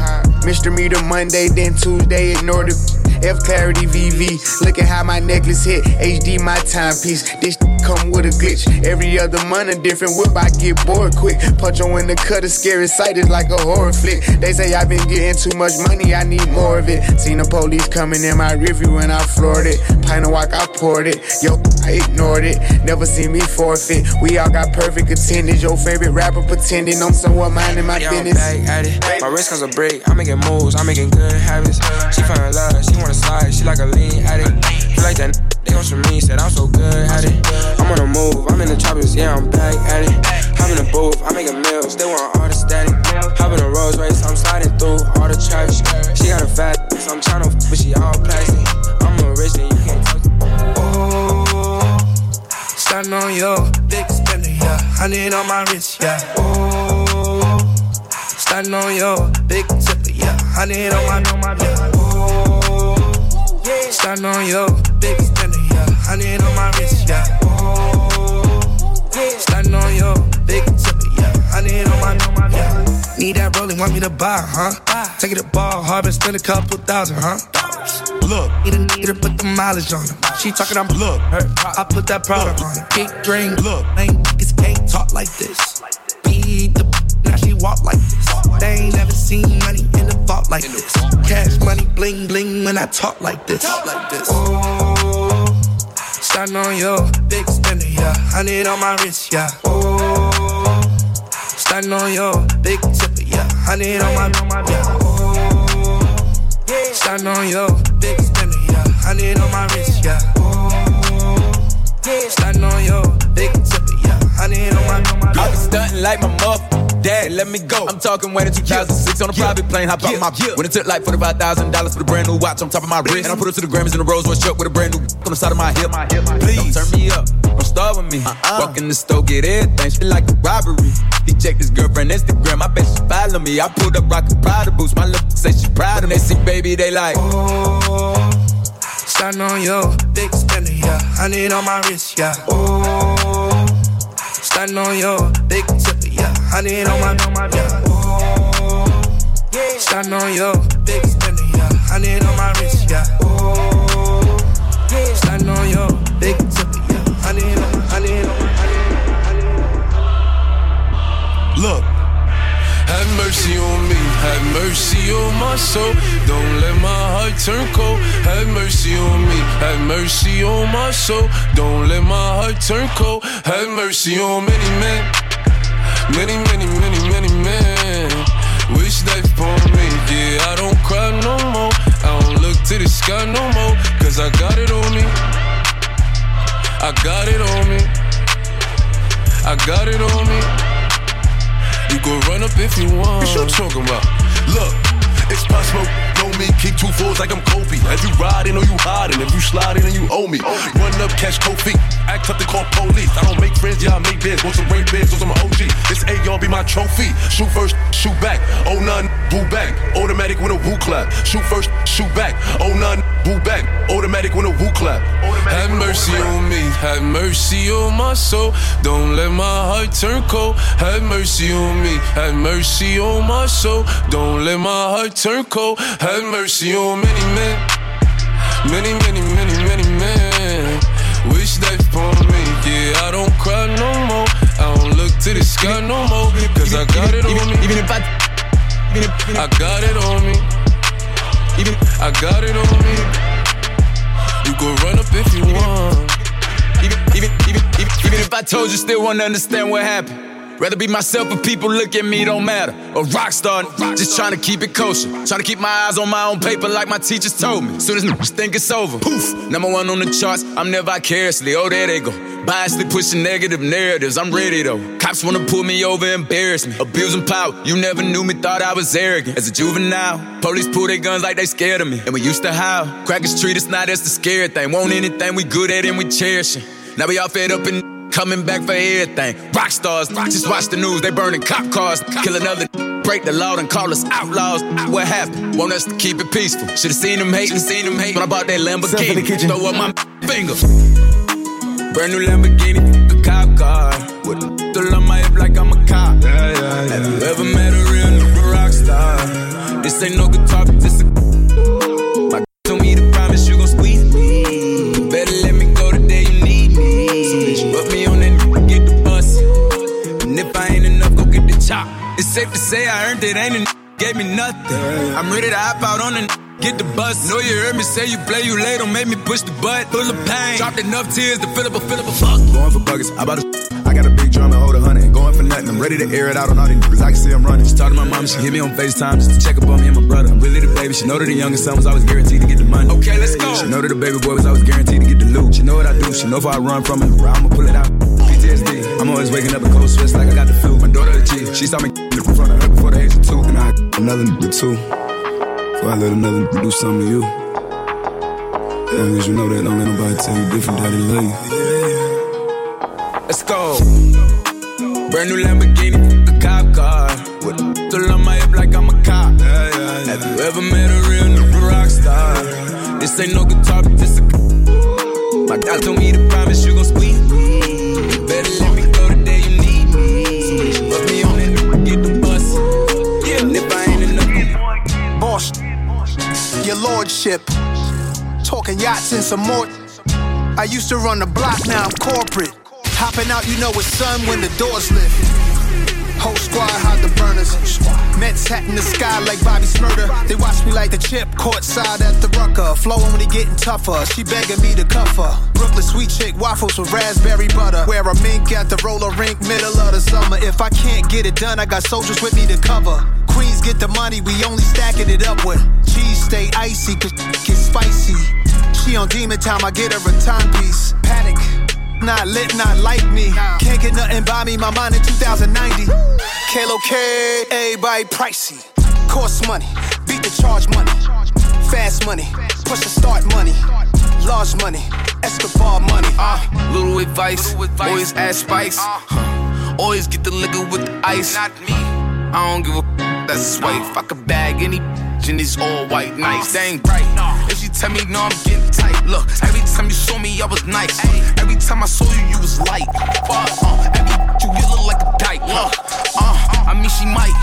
Mr. Meter Monday, then Tuesday, ignore the F Clarity VV. Look at how my necklace hit. HD my timepiece. This come with a glitch. Every other month a different whip. I get bored quick. Punch on when the cut is scary sight is like a horror flick. They say I've been getting too much money. I need more of it. Seen the police coming in my review when I floored it. Pint of walk, I poured it. Yo, I ignored it. Never seen me forfeit. We all got perfect attendance. Your favorite rapper pretending I'm someone minding my I'm business. back at it. My wrist comes a break. I'm making moves. I'm making good habits. She in love. She wanna slide. She like a lean addict. She like that. They go from me. Said I'm so good at it. I'm on the move. I'm in the choppers. Yeah, I'm back at it. Hop in the booth. I'm making meals. They want all the static. Hop in a Rolls Royce. I'm sliding through all the traffic. She got a fat. So I'm tryna, but she all plastic. I'm a rich and you can't touch. Starting on your big spender, yeah. Honey on my wrist, yeah. Oh, starting on your big tipper, yeah. Honey on my, on my, yeah. Oh, starting on your big spender, yeah. Honey on my wrist, yeah. Oh, starting on your big tipper, yeah. Honey on my, on my, yeah. Need that rolling, want me to buy, huh? Take it to ball, and spend a couple thousand, huh? Look, need a need to put the mileage on him. She talking, I'm look. I put that product on it. Big drink, look. Ain't niggas can't talk like this. Beat the now she walk like this. They ain't never seen money in the vault like this. Cash money, bling bling when I talk like this. Talk Like this. Oh, starting on your big spender, yeah. Honey on my wrist, yeah. Oh, starting on your big tipper, yeah. Honey on my, yeah. Oh, starting on your big spender, yeah. Honey on my wrist, yeah. Oh, starting on your big tipper, yeah. Honey on my, on my, I be stunting like my mother. Dad, let me go. I'm talking way to 2006 on a private plane. Hop out my When it took like $45,000 for the brand new watch on top of my wrist. And I put it to the Grammys in a Rolls Royce truck with a brand new on the side of my hip. Please, don't turn me up. Don't start with me. Uh-uh. Walk in the store, get everything. Shit like a robbery. He checked his girlfriend Instagram. I bet she follow me. I pulled up rockin' Prada boots. My lip say she proud of me. They see baby, they like. Oh, starting on your big spender, yeah. Honey on my wrist, yeah. Oh, starting on your big tipper, yeah. Honey on my, on my, yeah. Oh, starting on your big spender, yeah. Honey on my wrist, yeah. Oh, starting on your big tipper, yeah. Honey on, honey on, Look, have mercy on me, have mercy on my soul. Don't let my heart turn cold. Have mercy on me, have mercy on my soul. Don't let my heart turn cold. Have mercy on many men, many, many, many, many men. Wish that upon me, yeah. I don't cry no more. I don't look to the sky no more, cause I got it on me. I got it on me. I got it on me. You can run up if you want. What you talking about? Look, it's possible. Me, keep two just like I'm Kobe. If you riding or you hiding, if you sliding and you owe me. Run up, catch feet, act up to call police. I don't make friends, yeah, I make bids. Want some rain bids, want some OG. This AR be my trophy. Shoot first, shoot back. Oh none, boo back. Automatic with a woo clap. Shoot first, shoot back. Oh none, boo back. Automatic with a woo clap. Have mercy on me, have mercy on my soul. Don't let my heart turn cold. Have mercy on me, have mercy on my soul. Don't let my heart turn cold. Have mercy on many men, many, many, many, many men. Wish that upon me, yeah. I don't cry no more. I don't look to the sky no more, cause I got it on me. Even if I, I got it on me. Even I got it on me. You go run up if you want. Even, even, even, even, even if I told you, still wanna understand what happened. Rather be myself if people look at me, don't matter. A rock star, just trying to keep it kosher. Trying to keep my eyes on my own paper like my teachers told me. Soon as niggas think it's over, poof, number one on the charts, I'm never vicariously. Oh, there they go. Biasly pushing negative narratives, I'm ready though. Cops wanna pull me over, embarrass me. Abusing power, you never knew me, thought I was arrogant. As a juvenile, police pull their guns like they scared of me. And we used to howl. Crackers treat us not as the scary thing. Want anything we good at and we cherish it. Now we all fed up and coming back for everything. Rock stars, just watch the news, they burning cop cars. Kill another, break the law and call us outlaws. What happened? Want us to keep it peaceful. Should've seen them hating, seen them hating. When I bought that Lamborghini, throw up my finger. Brand new Lamborghini, a cop car. With still on my hip like I'm a cop. Have you ever met a real nigga rock star? This ain't no guitar, this a. chop. It's safe to say I earned it, ain't a gave me nothing. I'm ready to hop out on the Get the bus. Know you heard me say you play, you late, don't make me push the butt. Full of pain. Dropped enough tears to fill up a fill up a fuck. Going for buggers. I bought a. I got a big drum and hold a hundred. Going for nothing. I'm ready to air it out on all these niggas. I can see I'm running. She talked to my mom, she hit me on FaceTime just to check up on me and my brother. I'm really the baby. She know that the youngest son was always guaranteed to get the money. Okay, let's go. She know that the baby boy was always guaranteed to get the loot. She know what I do. She know if I run from it, I'ma pull it out. I'm always waking up in cold sweats like I got the flu. My daughter a G. She saw me in front of her before the age of two. And I another nigga too. Before I let another nigga do something to you. Long as you know that, don't let nobody tell you different that they love you. Let's go. Brand new Lamborghini, a cop car. With a still on my hip like I'm a cop. Have you ever met a real nigga rock star? This ain't no guitar, but this a. My God told me to promise you gon' squeeze lordship. Talking yachts and some more. I used to run the block, now I'm corporate. Hopping out, you know it's sun when the doors lift. Whole squad hide the burners. Mets hat in the sky like Bobby Shmurda. They watch me like the chip, courtside at the rucker. When he getting tougher. She begging me to cuff her. Brooklyn sweet chick waffles with raspberry butter. Wear a mink at the roller rink, middle of the summer. If I can't get it done, I got soldiers with me to cover. Queens get the money, we only stacking it up with. Cheese stay icy, cause get spicy. She on demon time, I get her a timepiece. Panic. Not lit, not like me. Can't get nothing by me, my mind in 2090. Kalo K, everybody pricey. Cost money, beat the charge money. Fast money, push the start money. Large money, Escobar money. Uh, little advice, always add spice. Huh. Always get the liquor with the ice. Not me. I don't give a f- that's a wife. I could bag any bitch in these all white nights. They ain't right. If she tell me no, I'm getting tight. Look, every time you saw me, I was nice. Every time I saw you, you was light. Fuck, uh, every bitch you get look like a dyke. Look, uh, I mean she might.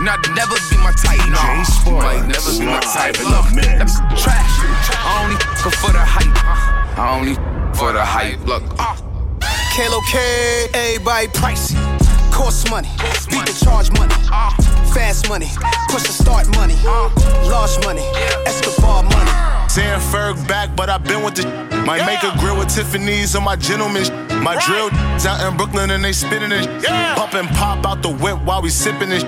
Not never be my type, no. She might never be my type. But look, that's trash. I only f for the hype. I only f for the hype. Look, uh. Kalo K, everybody pricey. Cost money, beat the charge money. Uh. Fast money, push the start money. Uh. Large money, Escobar money. Saying Ferg back, but I've been with the. Might make a grill with Tiffany's on my gentleman. My drill out in Brooklyn and they spinning it. Pump and pop out the whip while we sipping it.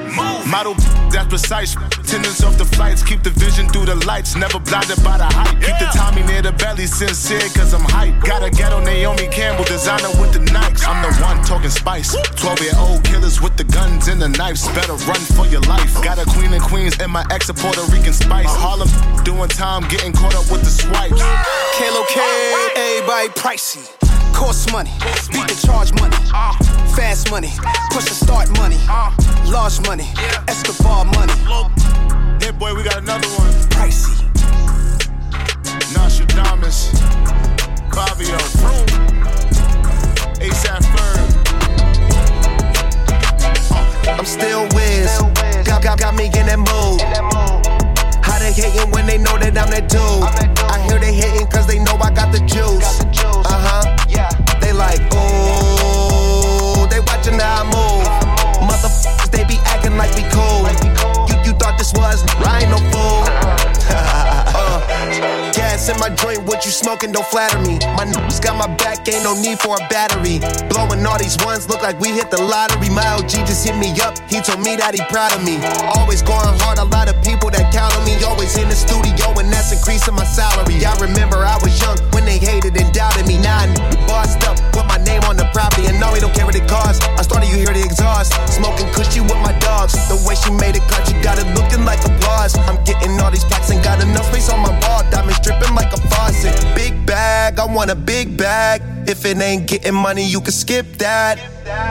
Model that's precise. Attendance off the flights. Keep the vision through the lights. Never blinded by the hype. Keep the Tommy near the belly. Sincere cause I'm hype. Got a ghetto Naomi Campbell designer with the Nikes. I'm the one talking spice. 12 year old killers with the guns and the knives. Better run for your life. Got a queen and queens and my ex a Puerto Rican spice. Harlem doing time getting caught up with the swipes. Kalo K, everybody pricey. Cost money, beat the charge money. Fast money, push the start money. Large money, Escobar money. Hey boy, we got another one. Pricey. Nostradamus, Fabio, ASAP Ferg. I'm still whiz. Got, got, got me in that mood. Hating when they know that I'm that dude? I hear they hating cause they know I got the juice. Uh huh. They like, ooh. They watching how I move. Motherfuckers, they be acting like we cool. You, you thought this was, I ain't no fool. Gas in my joint, what you smoking don't flatter me. My niggas got my back, ain't no need for a battery. Blowing all these ones, look like we hit the lottery. My OG just hit me up, he told me that he proud of me. Always going hard, a lot of people that count on me. Always in the studio, and that's increasing my salary. I remember I was young when they hated and doubted me. Now I'm bossed up, put my name on the property, and no, we don't care what it costs. I started, you hear the exhaust. Smoking cushy with my dogs. The way she made it cut, you got it looking like applause. I'm getting all these plaques and got enough space on my ball. Diamonds dripping like a faucet. Big bag, I want a big bag. If it ain't getting money, you can skip that.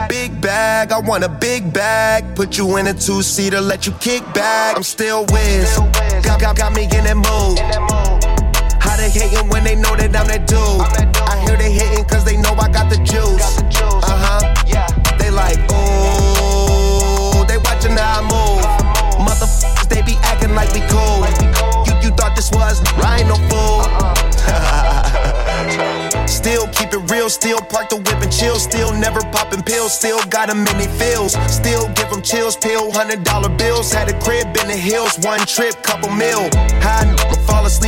Big bag, I want a big bag. Put you in a two seater, let you kick back. I'm still whiz. Got, got, got me in that mood. How they hating when they know that I'm that dude? I hear they hating cause they know I got the juice. Uh huh. They like, ooh. They watching how I move. Motherfuckers, they be acting like we cool. You, you thought this was, I ain't no fool. Uh-uh. Still keep it real, still park the whip and chill. Still never popping pills, still got them in they feels. Still give them chills, pill, hundred dollar bills. Had a crib in the hills, one trip, couple mil. High n- fall asleep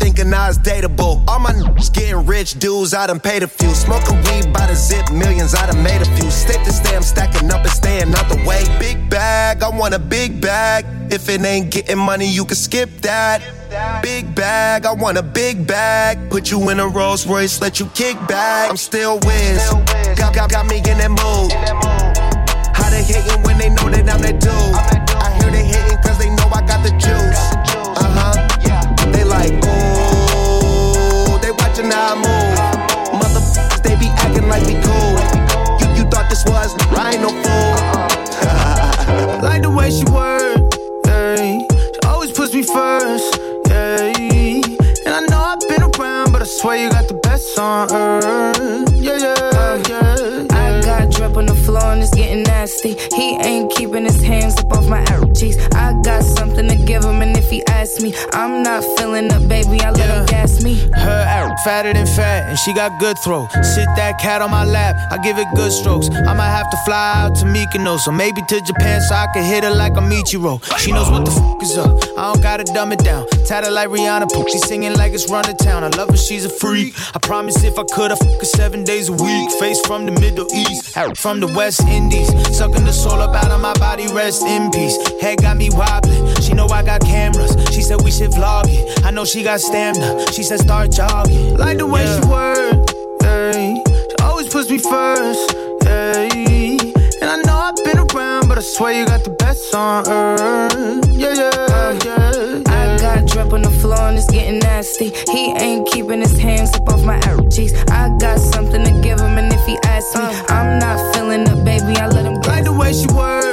thinking I was dateable. All my niggas getting rich, dudes, I done paid a few. Smoking weed by the zip, millions, I done made a few. Stick to stay, I'm stacking up and staying out the way. Big bag, I want a big bag. If it ain't getting money, you can skip that. Big bag, I want a big bag. Put you in a Rolls Royce, let you kick back. I'm still whiz. Got, got, got me in that mood. How they hating when they know that I'm that dude? I hear they hating cause they know I earth, yeah, yeah, yeah. I got drip on the floor and it's getting nasty. He ain't keeping his hands up off my cheeks. I got if he asks me, I'm not feeling up, baby. I let him gas me. Her arrow fatter than fat, and she got good throw. Sit that cat on my lap, I give it good strokes. I might have to fly out to Mykonos, or maybe to Japan so I can hit her like a Michiro. She knows what the fuck is up. I don't gotta dumb it down. Tatted like Rihanna, poop. She singing like it's run to town. I love her, she's a freak. I promise if I could, I fuck her seven days a week. Face from the Middle East, arrow from the West Indies. Sucking the soul up out of my body, rest in peace. Head got me wobbling. She know I got cameras. She said we should vlog it. I know she got stamina. She said start jogging. Like the way she work, yeah. She always puts me first, yeah. And I know I've been around, but I swear you got the best on earth, yeah, uh, yeah, yeah. I got drip on the floor and it's getting nasty. He ain't keeping his hands up off my cheeks. I got something to give him, and if he asks me, uh. I'm not feeling up, baby. I let him go. Like the way she work,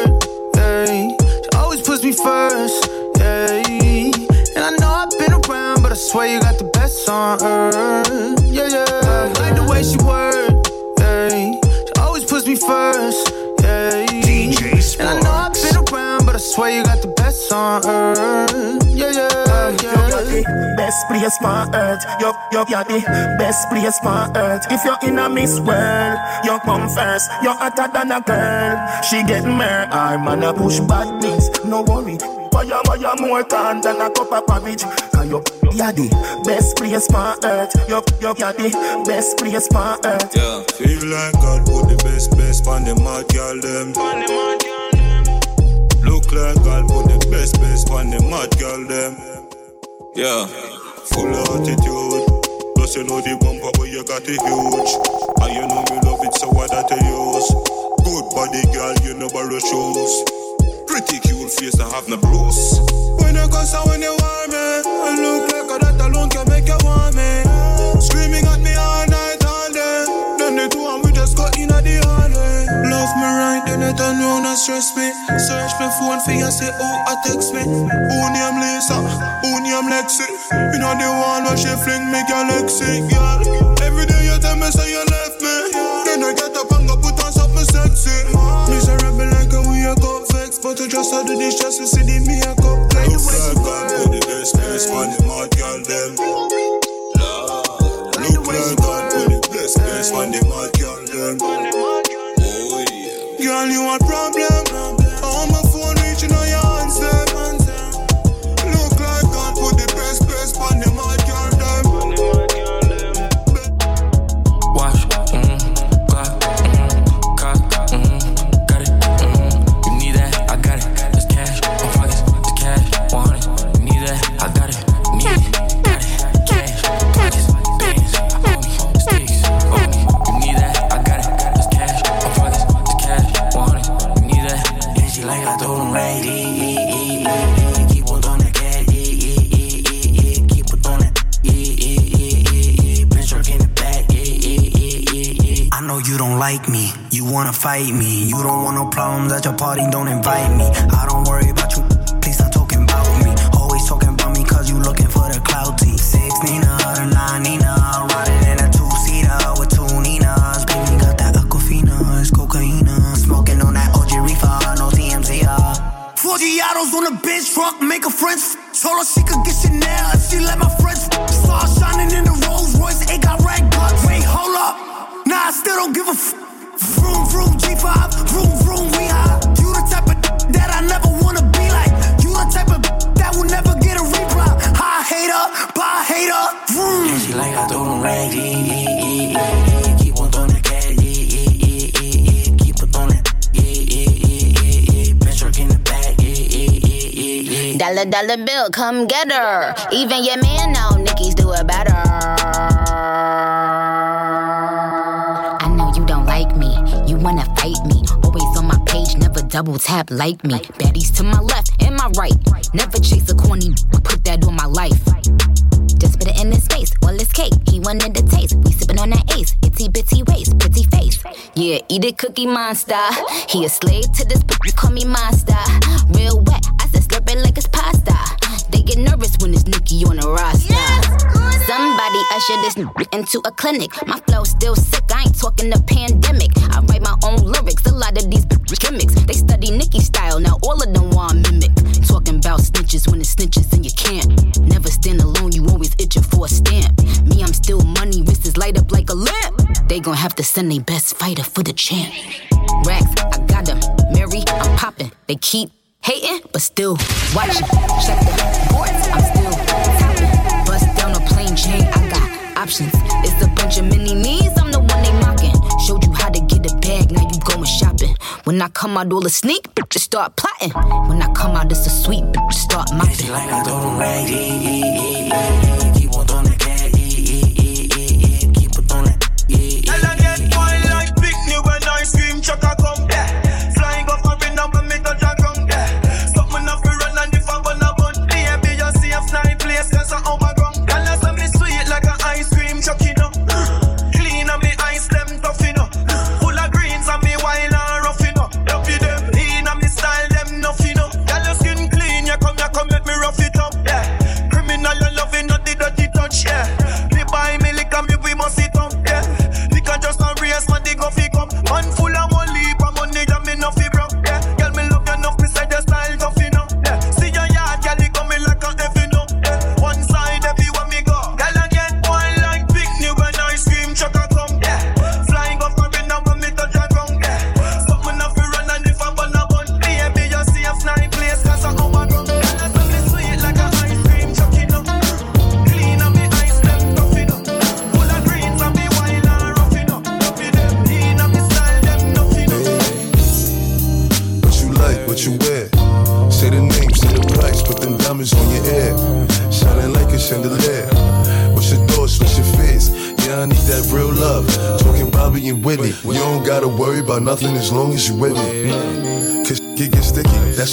swear you got the best on earth, yeah, yeah. Like the way she work, yeah. She always puts me first, yeah. DJ And I know I've been around, but I swear you got the best on earth, yeah, yeah, yeah. Best place on earth, yo, yo, you're the best place on earth. If you're in a Miss World, you come first. You're hotter than a girl. She get mer, I'm gonna push bad things. No worry, fire, fire more can than a cup of porridge. Cause you, you're the best place on earth. You, you, you're the best place on earth. Yeah, feel like God put the best, best on the mad girl them. Look like God put the best, best on the mad girl them. Yeah, full of attitude. Plus you know the bumper where you got it huge. And you know me love it, so what I tell you Good body girl, you know borrow shoes. Pretty cute face, I have no bruise. When you cuss and when you want me, I look like a that alone can make you want me. Screaming at me all night, all day. Then the two and we just got in at the hallway. Love me right, then they turn round and stress me. Search my phone for you, say, oh, I text me. Who name Lisa? Who name Lexi? You know the one where she fling me galaxy, girl. Every day you tell me, say you left me. Then I get up and go put on something sexy. Up vex, but you just do this just to see the makeup. Like Look like put the best place on the mad girl them. Look like put the best place on the mad girl them. Oh yeah. Girl, you want problem? Wanna fight me. You don't want no problems at your party, don't invite me. I don't worry about you, Dollar, bill, come get her. Even your man know Nicki's do it better. I know you don't like me, you wanna fight me. Always on my page, never double tap like me. Baddies to my left and my right. Never chase a corny, put that on my life. Just put it in his face, all his cake. He wanted the taste. We sipping on that ace, itty bitty waist, pretty face. Yeah, eat it, cookie monster. He a slave to this, but call me monster. Usher this into a clinic. My flow still sick, I ain't talking the pandemic. I write my own lyrics, a lot of these gimmicks. They study Nicki style, now all of them want mimic. Talking about snitches when it's snitches and you can't. Never stand alone, you always itching for a stamp. Me, I'm still money, wrists light up like a lamp. They gon' have to send their best fighter for the champ. Racks, I got them. Mary, I'm popping. They keep hating, but still watching. Check the boards, I'm options. It's a bunch of mini me's, I'm the one they mocking. Showed you how to get a bag, now you going shopping. When I come out, all the sneak, bitches start plotting. When I come out, it's a sweet, bitch, start mopping. It's Like I told him right,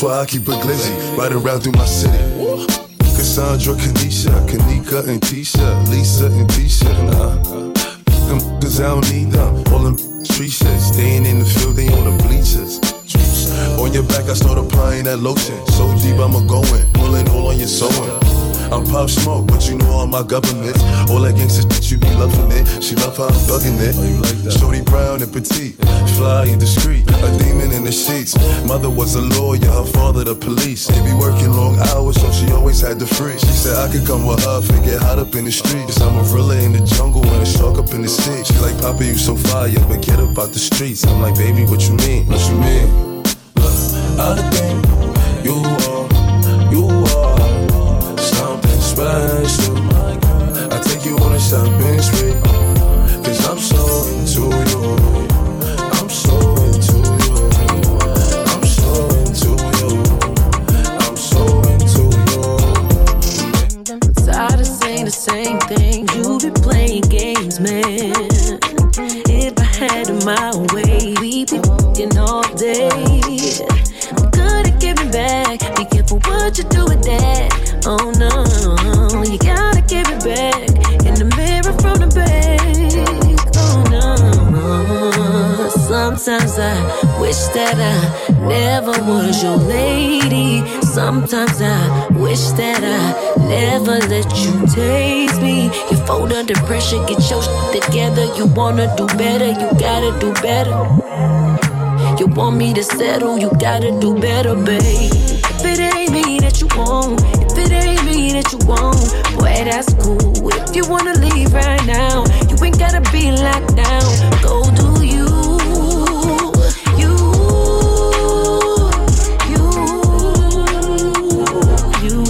why I keep a glizzy right around through my city. Cassandra, Kanisha, Kanika, and Tisha, Lisa, and Tisha. Nah, them cause I don't need them. All them street shit, staying in the field, they on the bleachers. On your back, I start applying that lotion. So deep, I'ma go in, pulling all on your sewing. I'm pop smoke, but you know all my government. All that gangsta shit, you be loving it. She love how I'm thugging it. Oh, Shorty brown and petite, fly and discreet, a demon in the sheets. Mother was a lawyer, her father the police. They be working long hours, so she always had the free. She said I could come with her, and get hot up in the streets. Cause I'm a gorilla in the jungle and a shark up in the sea. She like, Papa, you so fire, but get up out the streets. I'm like, baby, what you mean? What you mean? Look, I think you are, you are special. I take you on a shopping spree. Cause I'm so into you. I'm so into you. I'm so into you. I'm so into you. Tired of saying the same thing. You be playing games, man. If I had it my way, we'd be fucking all day. I'm good at giving back. Careful what you do with that. Oh no, you gotta give it back. In the mirror from the back. Oh no. Sometimes I wish that I never was your lady. Sometimes I wish that I never let you taste me. You fold under pressure, get your shit together. You wanna do better, you gotta do better. You want me to settle, you gotta do better, babe. That you want, boy, that's cool. If you wanna leave right now, you ain't gotta be locked down. Go do you. You, you, you.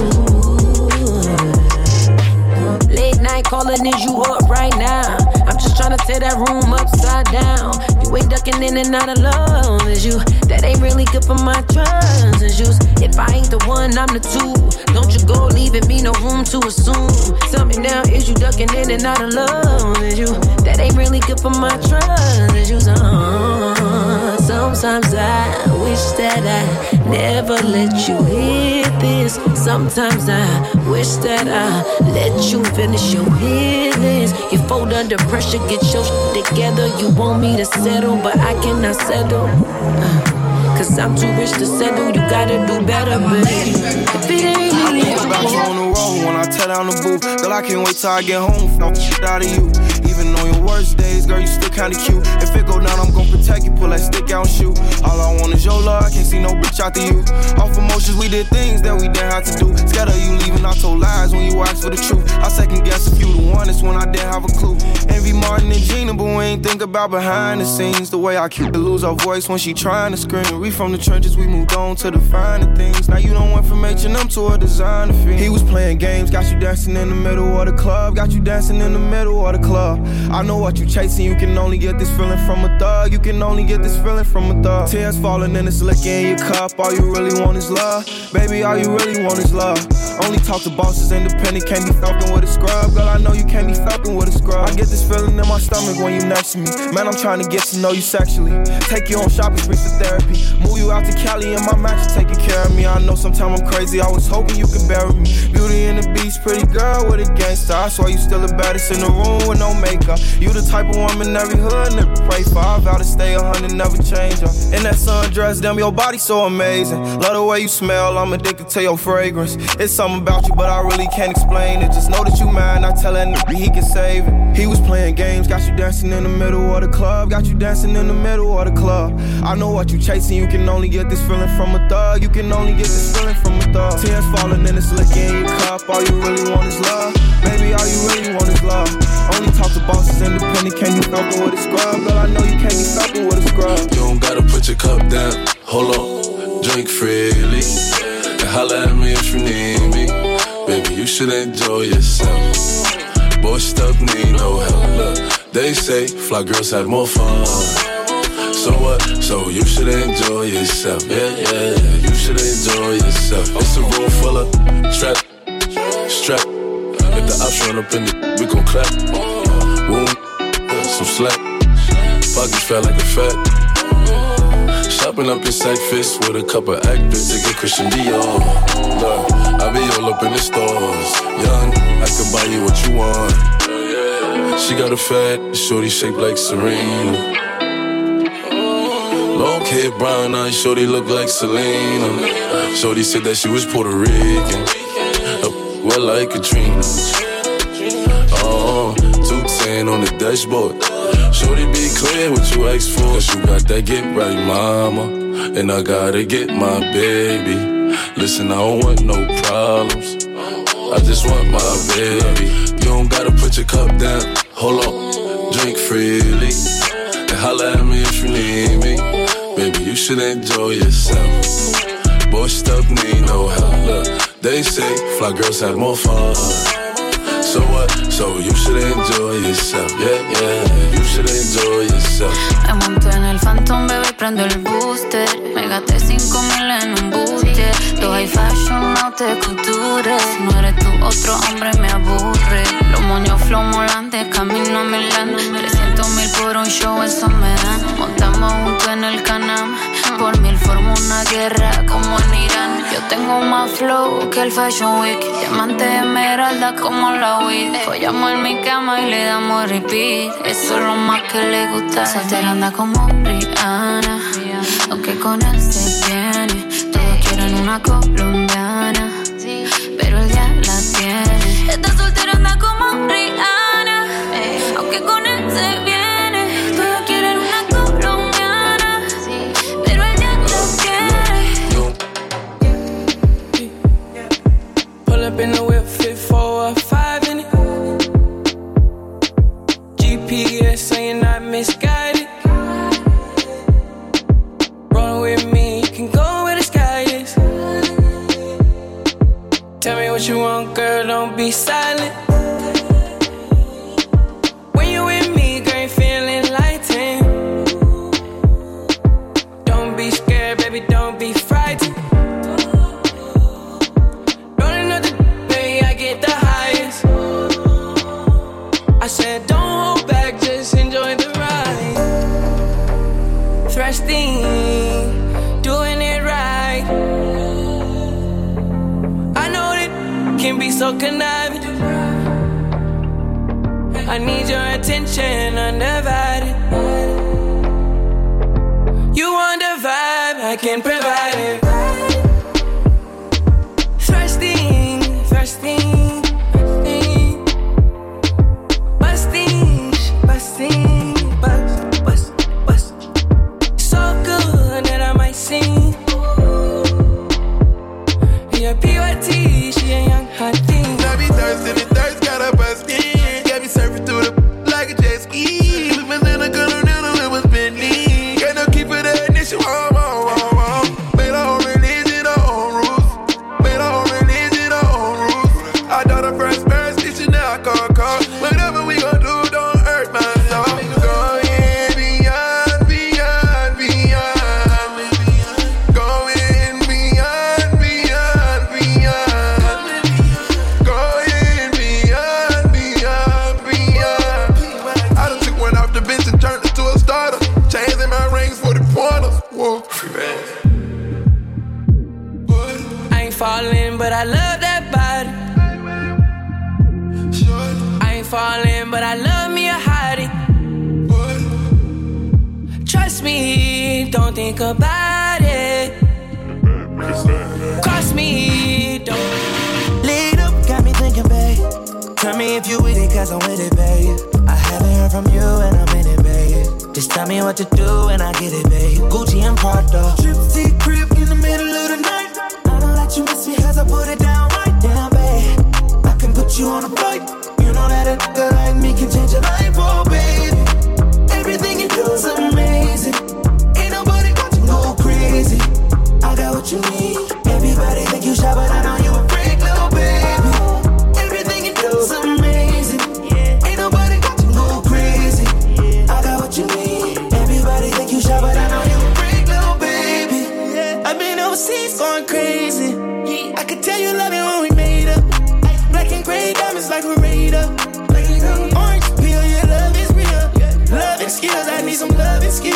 Late night calling, is you up right now? I'm just tryna tear that room upside down. You ain't ducking in and out of love, is you? That ain't really good for my trust issues. If I ain't the one, I'm the two. Don't you go leaving me no room to assume. Tell me now, is you ducking in and out of love, is you? That ain't really good for my trust issues. Uh, sometimes I wish that I never let you hit this. Sometimes I wish that I let you finish your healings. You fold under pressure, get your shit together. You want me to settle, but I cannot settle. Uh, Cause I'm too rich to settle, you gotta do better, babe. If it ain't me, I think you on the road when I tear down the booth. Girl, I can't wait till I get home. No shit out of you. Even on your worst days, girl, you still kinda cute. If it go down, I'm gon' protect you. Pull that stick out and shoot. All I want is your love. I can't see no bitch after you. Off emotions, we did things that we didn't have to do. Scared of you leaving, I told lies when you asked for the truth. I second guess if you the one, it's when I didn't have a clue. Envy Martin and Gina, but we ain't think about behind the scenes. The way I keep to lose our voice when she trying to scream. We from the trenches, we moved on to the finer things. Now you don't went from H&M to a designer fee. He was playing games, got you dancing in the middle of the club. Got you dancing in the middle of the club. I know what you chasing, you can only get this feeling from a thug. You can only get this feeling from a thug. Tears falling and it's licking in your cup. All you really want is love. Baby, all you really want is love. Only talk to bosses, independent, can't be fucking with a scrub. Girl, I know you can't be fucking with a scrub. I get this feeling in my stomach when you next to me. Man, I'm trying to get to know you sexually. Take you on shopping sprees for therapy. Move you out to Cali and my is taking care of me. I know sometimes I'm crazy, I was hoping you could bury me. Beauty and the beast, pretty girl with a gangster. I swear you still the baddest in the room with no makeup. You the type of woman every hood never pray for. I vow to stay a hundred, never change her. In that sundress, damn, your body so amazing. Love the way you smell, I'm addicted to your fragrance. It's something about you, but I really can't explain it. Just know that you mine, I tell that nigga he can save it. He was playing games, got you dancing in the middle of the club. Got you dancing in the middle of the club. I know what you chasing, you can only get this feeling from a thug. You can only get this feeling from a thug. Tears falling and it's licking in your cup. All you really want is love. Baby, all you really want is love. Only talk to bosses, independent, can't be fucking with a scrub. Girl, I know you can't be fucking with a scrub. You don't gotta put your cup down. Hold on, drink freely. And holla at me if you need me. Baby, you should enjoy yourself. Boy, stuff need no help. Look, they say fly girls have more fun. So what? So you should enjoy yourself. Yeah, yeah, yeah. you should enjoy yourself. It's a room full of strap, strap. If the ops run up in the, we gon' clap. Some slack. pockets felt like a fat. Shopping up in Saks Fifth with a couple actors to get Christian Dior. Look, I be all up in the stores. Young, I could buy you what you want. She got a fat, shorty shaped like Serena. Long hair, brown eyes, shorty look like Selena. Shorty said that she was Puerto Rican. Uh, well, like Katrina. Oh, 210 on the dashboard. Shorty be clear what you asked for. Cause you got that get right, mama. And I gotta get my baby. Listen, I don't want no problems. I just want my baby. You don't gotta put your cup down. Hold on, drink freely. And holla at me if you need me. Baby, you should enjoy yourself. Boy, stuff need no help. Look, they say fly girls have more fun. So what? So you should enjoy yourself. Yeah, yeah. You should enjoy yourself. Me monto en el Phantom, bebé, prendo el booster. Me gasté 5 mil en un buste. Los high fashion, no te culture. Si no eres tú, otro hombre me aburre. Los moños flow molantes, camino a Milán. 300 mil por un show, eso me dan. Montamos juntos en el canal. Por mil formo una guerra como en Irán. Yo tengo más flow que el Fashion Week. Diamante esmeralda como la weed. Follamos en mi cama y le damos repeat. Eso es lo más que le gusta. Soltera anda como Rihanna. Aunque con él se viene colombiana. I love that body. I ain't falling, but I love me a hottie. Trust me, don't think about it. Cross me, don't. Lead up, got me thinking, babe. Tell me if you with it, cause I'm with it, babe. I haven't heard from you and I'm in it, babe. Just tell me what to do and I get it, babe. Gucci and Prada. Trip you put it down right down, babe. I can put you on a flight. You know that a nigga like me can change your life, oh, baby. Everything you do is amazing. Ain't nobody got to go crazy. I got what you need. Everybody think you shy, but Yeah, you love it when we made up. Black and gray diamonds like a radar. Orange peel, your love is real. Love and skills, I need some love and skills.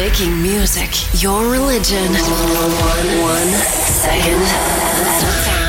Making music your religion. One, one, one second at.